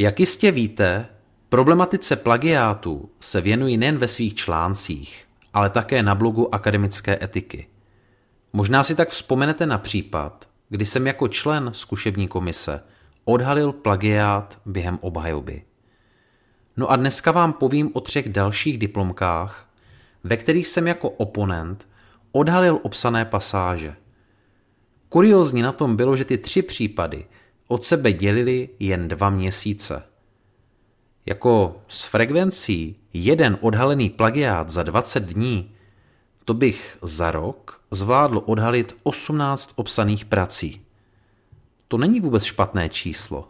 Jak jistě víte, problematice plagiátu se věnují nejen ve svých článcích, ale také na blogu akademické etiky. Možná si tak vzpomenete na případ, kdy jsem jako člen zkušební komise odhalil plagiát během obhajoby. No a dneska vám povím o třech dalších diplomkách, ve kterých jsem jako oponent odhalil obsané pasáže. Kuriozní na tom bylo, že ty tři případy od sebe dělili jen dva měsíce. Jako s frekvencí jeden odhalený plagiát za 20 dní, to bych za rok zvládl odhalit 18 obsaných prací. To není vůbec špatné číslo,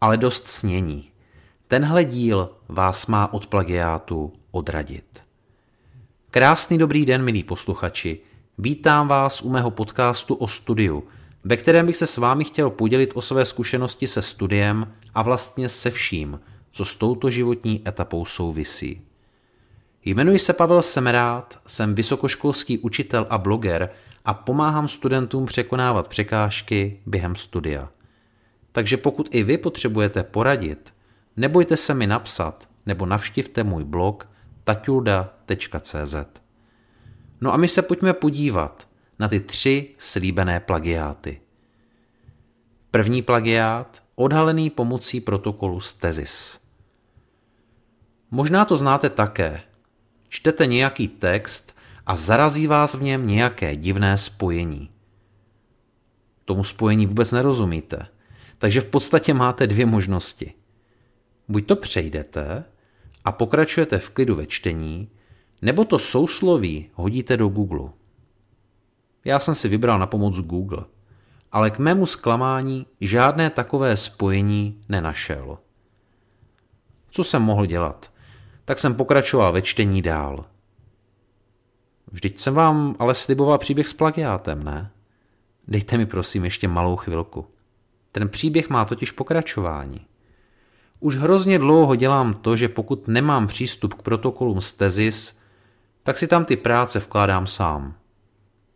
ale dost snění. Tenhle díl vás má od plagiátu odradit. Krásný dobrý den, milí posluchači. Vítám vás u mého podcastu o studiu, ve kterém bych se s vámi chtěl podělit o své zkušenosti se studiem a vlastně se vším, co s touto životní etapou souvisí. Jmenuji se Pavel Semerát, jsem vysokoškolský učitel a bloger a pomáhám studentům překonávat překážky během studia. Takže pokud i vy potřebujete poradit, nebojte se mi napsat nebo navštivte můj blog taťulda.cz. No a my se pojďme podívat na ty tři slíbené plagiáty. První plagiát odhalený pomocí protokolu Stezis. Možná to znáte také. Čtete nějaký text a zarazí vás v něm nějaké divné spojení. Tomu spojení vůbec nerozumíte, takže v podstatě máte dvě možnosti. Buď to přejdete a pokračujete v klidu ve čtení, nebo to sousloví hodíte do Google. Já jsem si vybral na pomoc Google, ale k mému zklamání žádné takové spojení nenašel. Co jsem mohl dělat? Tak jsem pokračoval ve čtení dál. Vždyť jsem vám ale sliboval příběh s plagiátem, ne? Dejte mi prosím ještě malou chvilku. Ten příběh má totiž pokračování. Už hrozně dlouho dělám to, že pokud nemám přístup k protokolům z Tezis, tak si tam ty práce vkládám sám.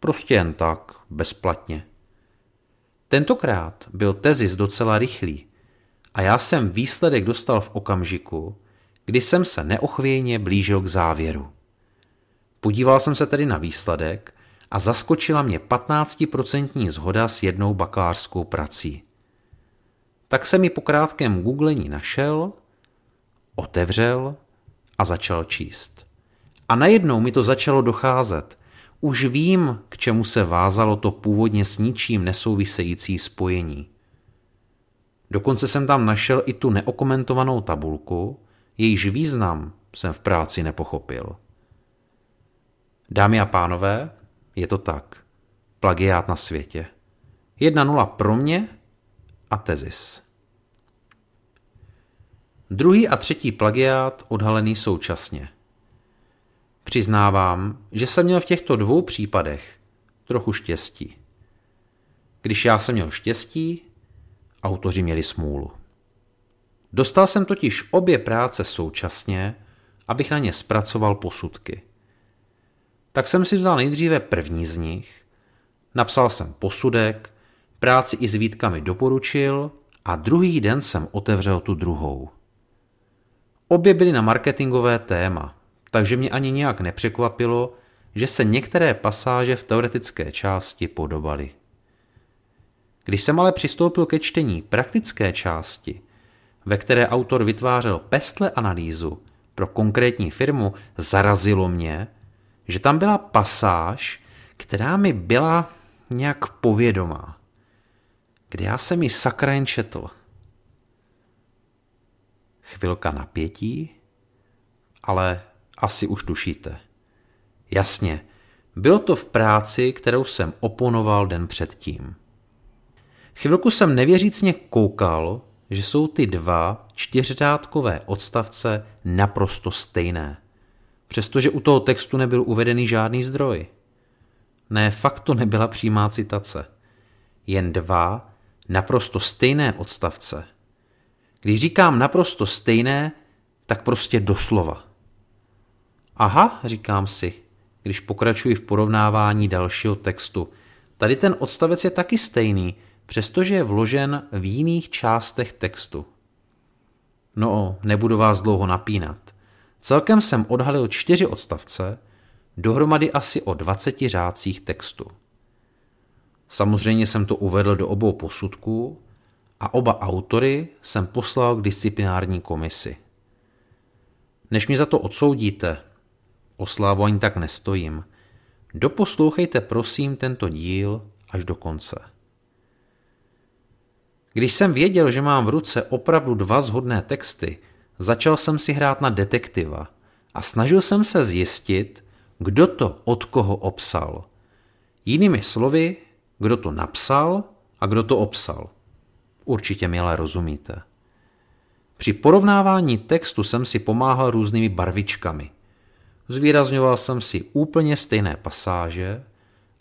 Prostě jen tak, bezplatně. Tentokrát byl Tezis docela rychlý a já jsem výsledek dostal v okamžiku, kdy jsem se neochvějně blížil k závěru. Podíval jsem se tedy na výsledek a zaskočila mě 15% zhoda s jednou bakalářskou prací. Tak jsem ji po krátkém googlení našel, otevřel a začal číst. A najednou mi to začalo docházet. Už vím, k čemu se vázalo to původně s ničím nesouvisející spojení. Dokonce jsem tam našel i tu neokomentovanou tabulku, jejíž význam jsem v práci nepochopil. Dámy a pánové, je to tak. Plagiát na světě. 1-0 pro mě a tezis. Druhý a třetí plagiát odhalený současně. Přiznávám, že jsem měl v těchto dvou případech trochu štěstí. Když já jsem měl štěstí, autoři měli smůlu. Dostal jsem totiž obě práce současně, abych na ně zpracoval posudky. Tak jsem si vzal nejdříve první z nich, napsal jsem posudek, práci i s výtkami doporučil a druhý den jsem otevřel tu druhou. Obě byly na marketingové téma, takže mě ani nějak nepřekvapilo, že se některé pasáže v teoretické části podobaly. Když jsem ale přistoupil ke čtení praktické části, ve které autor vytvářel pestle analýzu pro konkrétní firmu, zarazilo mě, že tam byla pasáž, která mi byla nějak povědomá, kde já jsem ji sakra jen četl. Chvilka napětí, ale asi už tušíte. Jasně, bylo to v práci, kterou jsem oponoval den předtím. Chvilku jsem nevěřícně koukal, že jsou ty dva čtyřřádkové odstavce naprosto stejné, přestože u toho textu nebyl uvedený žádný zdroj. Ne, fakt to nebyla přímá citace. Jen dva naprosto stejné odstavce. Když říkám naprosto stejné, tak prostě doslova. Aha, říkám si, když pokračuji v porovnávání dalšího textu. Tady ten odstavec je taky stejný, přestože je vložen v jiných částech textu. No, nebudu vás dlouho napínat. Celkem jsem odhalil čtyři odstavce, dohromady asi o 20 řádcích textu. Samozřejmě jsem to uvedl do obou posudků a oba autory jsem poslal k disciplinární komisi. Než mě za to odsoudíte, o slávu ani tak nestojím, doposlouchejte prosím tento díl až do konce. Když jsem věděl, že mám v ruce opravdu dva zhodné texty, začal jsem si hrát na detektiva a snažil jsem se zjistit, kdo to od koho obsal. Jinými slovy, kdo to napsal a kdo to obsal. Určitě mi ale rozumíte. Při porovnávání textu jsem si pomáhal různými barvičkami. Zvýrazňoval jsem si úplně stejné pasáže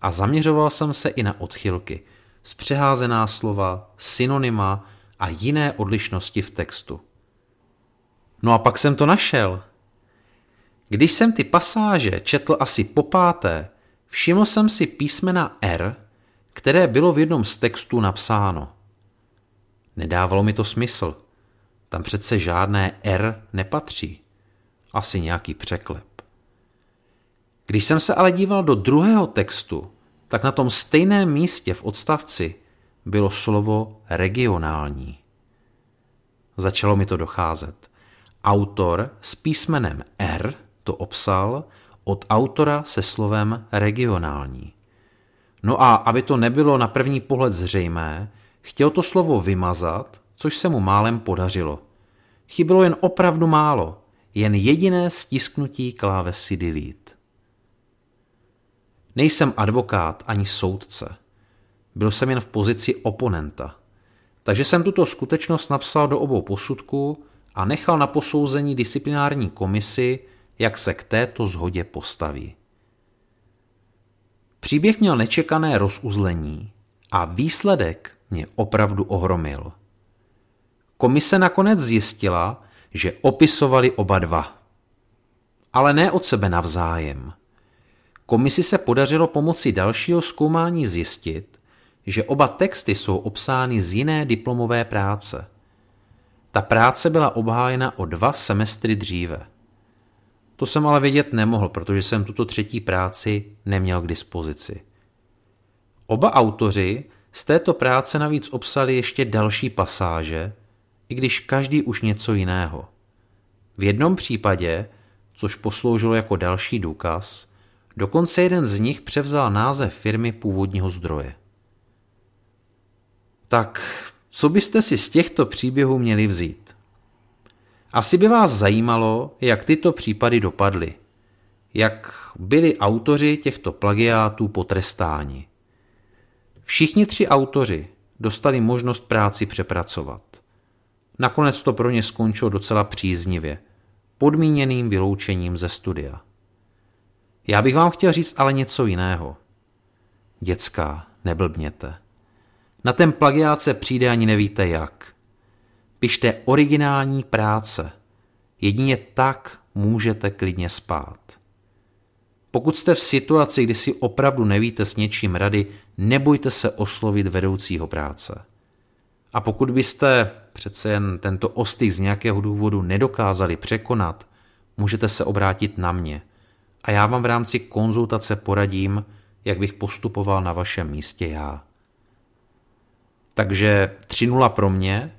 a zaměřoval jsem se i na odchylky, zpřeházená slova, synonyma a jiné odlišnosti v textu. No a pak jsem to našel. Když jsem ty pasáže četl asi po páté, všiml jsem si písmena R, které bylo v jednom z textů napsáno. Nedávalo mi to smysl. Tam přece žádné R nepatří. Asi nějaký překlep. Když jsem se ale díval do druhého textu, tak na tom stejném místě v odstavci bylo slovo regionální. Začalo mi to docházet. Autor s písmenem R to obsal od autora se slovem regionální. No a aby to nebylo na první pohled zřejmé, chtěl to slovo vymazat, což se mu málem podařilo. Chybilo jen opravdu málo, jen jediné stisknutí klávesy delete. Nejsem advokát ani soudce. Byl jsem jen v pozici oponenta. Takže jsem tuto skutečnost napsal do obou posudků a nechal na posouzení disciplinární komisi, jak se k této zhodě postaví. Příběh měl nečekané rozuzlení a výsledek mě opravdu ohromil. Komise nakonec zjistila, že opisovali oba dva. Ale ne od sebe navzájem. Komisi se podařilo pomocí dalšího zkoumání zjistit, že oba texty jsou obsány z jiné diplomové práce. Ta práce byla obhájena o dva semestry dříve. To jsem ale vědět nemohl, protože jsem tuto třetí práci neměl k dispozici. Oba autoři z této práce navíc obsali ještě další pasáže, i když každý už něco jiného. V jednom případě, což posloužilo jako další důkaz, dokonce jeden z nich převzal název firmy původního zdroje. Tak, co byste si z těchto příběhů měli vzít? Asi by vás zajímalo, jak tyto případy dopadly. Jak byli autoři těchto plagiátů potrestáni. Všichni tři autoři dostali možnost práci přepracovat. Nakonec to pro ně skončilo docela příznivě, podmíněným vyloučením ze studia. Já bych vám chtěl říct ale něco jiného. Děcka, neblbněte. Na ten plagiát se přijde ani nevíte jak. Pište originální práce. Jedině tak můžete klidně spát. Pokud jste v situaci, kdy si opravdu nevíte s něčím rady, nebojte se oslovit vedoucího práce. A pokud byste přece jen tento ostych z nějakého důvodu nedokázali překonat, můžete se obrátit na mě a já vám v rámci konzultace poradím, jak bych postupoval na vašem místě já. Takže 3.0 pro mě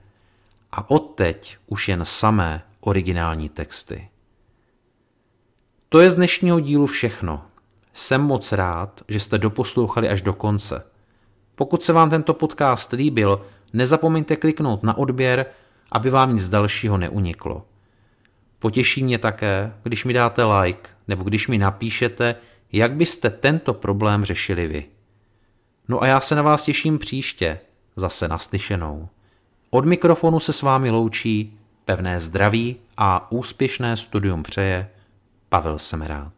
a odteď už jen samé originální texty. To je z dnešního dílu všechno. Jsem moc rád, že jste doposlouchali až do konce. Pokud se vám tento podcast líbil, nezapomeňte kliknout na odběr, aby vám nic dalšího neuniklo. Potěší mě také, když mi dáte like nebo když mi napíšete, jak byste tento problém řešili vy. No a já se na vás těším příště, zase naslyšenou. Od mikrofonu se s vámi loučí pevné zdraví a úspěšné studium přeje Pavel Semerát.